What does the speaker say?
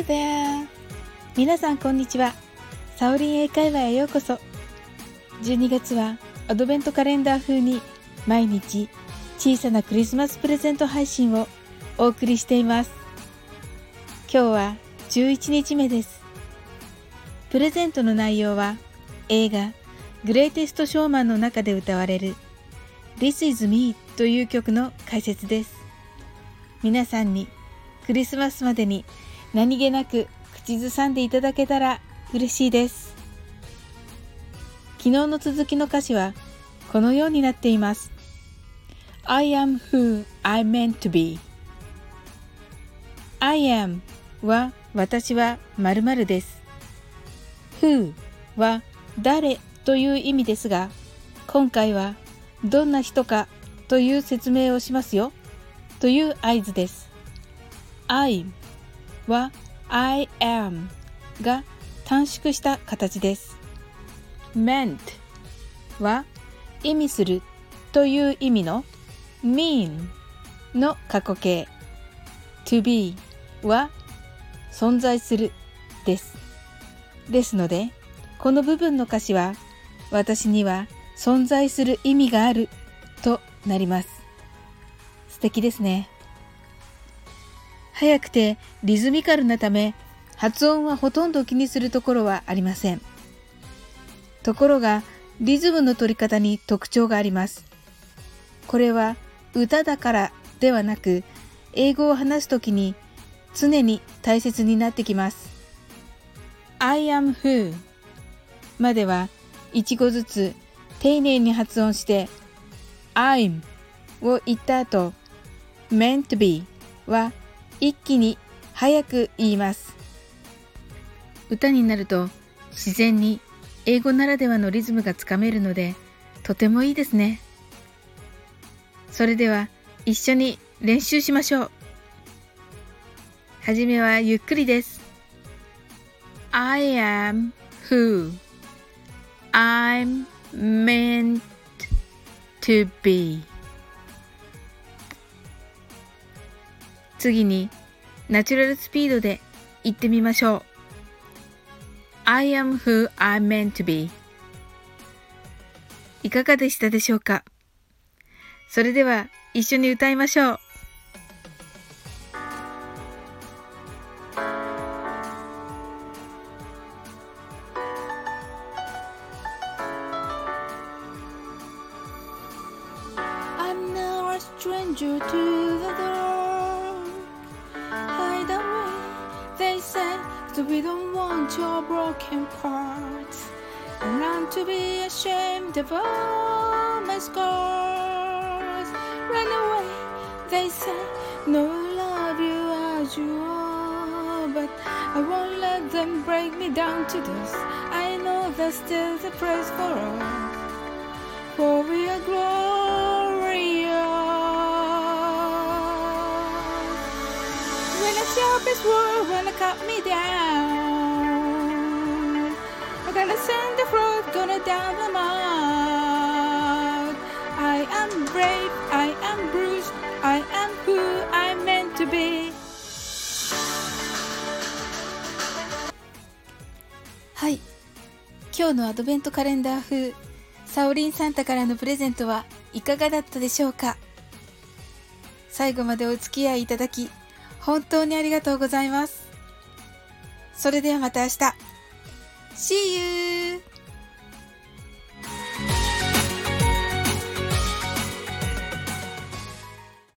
Hi there! 皆さんこんにちは。サオリン英会話へようこそ。12月はアドベントカレンダー風に毎日小さなクリスマスプレゼント配信をお送りしています。今日は11日目です。プレゼントの内容は映画グレイテストショーマンの中で歌われる This is me という曲の解説です。皆さんにクリスマスまでに何気なく口ずさんでいただけたら嬉しいです。昨日の続きの歌詞はこのようになっています。I am who I meant to be I am は私は〇〇です。who は誰という意味ですが、今回はどんな人かという説明をしますよという合図です。I は I am が短縮した形です。meant は意味するという意味の mean の過去形 to be は存在するです。ですので、この部分の歌詞は私には存在する意味があるとなります。素敵ですね。速くてリズミカルなため発音はほとんど気にするところはありません。ところがリズムの取り方に特徴があります。これは歌だからではなく英語を話すときに常に大切になってきます。I am who までは一語ずつ丁寧に発音して I'm を言った後 meant to be は一気に早く言います。歌になると自然に英語ならではのリズムがつかめるのでとてもいいですね。それでは一緒に練習しましょう。はじめはゆっくりです。I am who I'm meant to be 次にナチュラルスピードで言ってみましょう。I am who I'm meant to be いかがでしたでしょうか？それでは一緒に歌いましょう。I'm now a stranger to the we don't want your broken parts. And run to be ashamed of all my scars. Run away, they say, no, I love you as you are. But I won't let them break me down to this. I know there's still a place for us. For we are glorious. selfish world wanna cut me down. Down them out. I am brave, I am bruised, I am who I'm meant to be. はい。今日のアドベントカレンダー風、サオリンサンタからのプレゼントはいかがだったでしょうか？最後までお付き合いいただき本当にありがとうございます。それではまた明日。See you!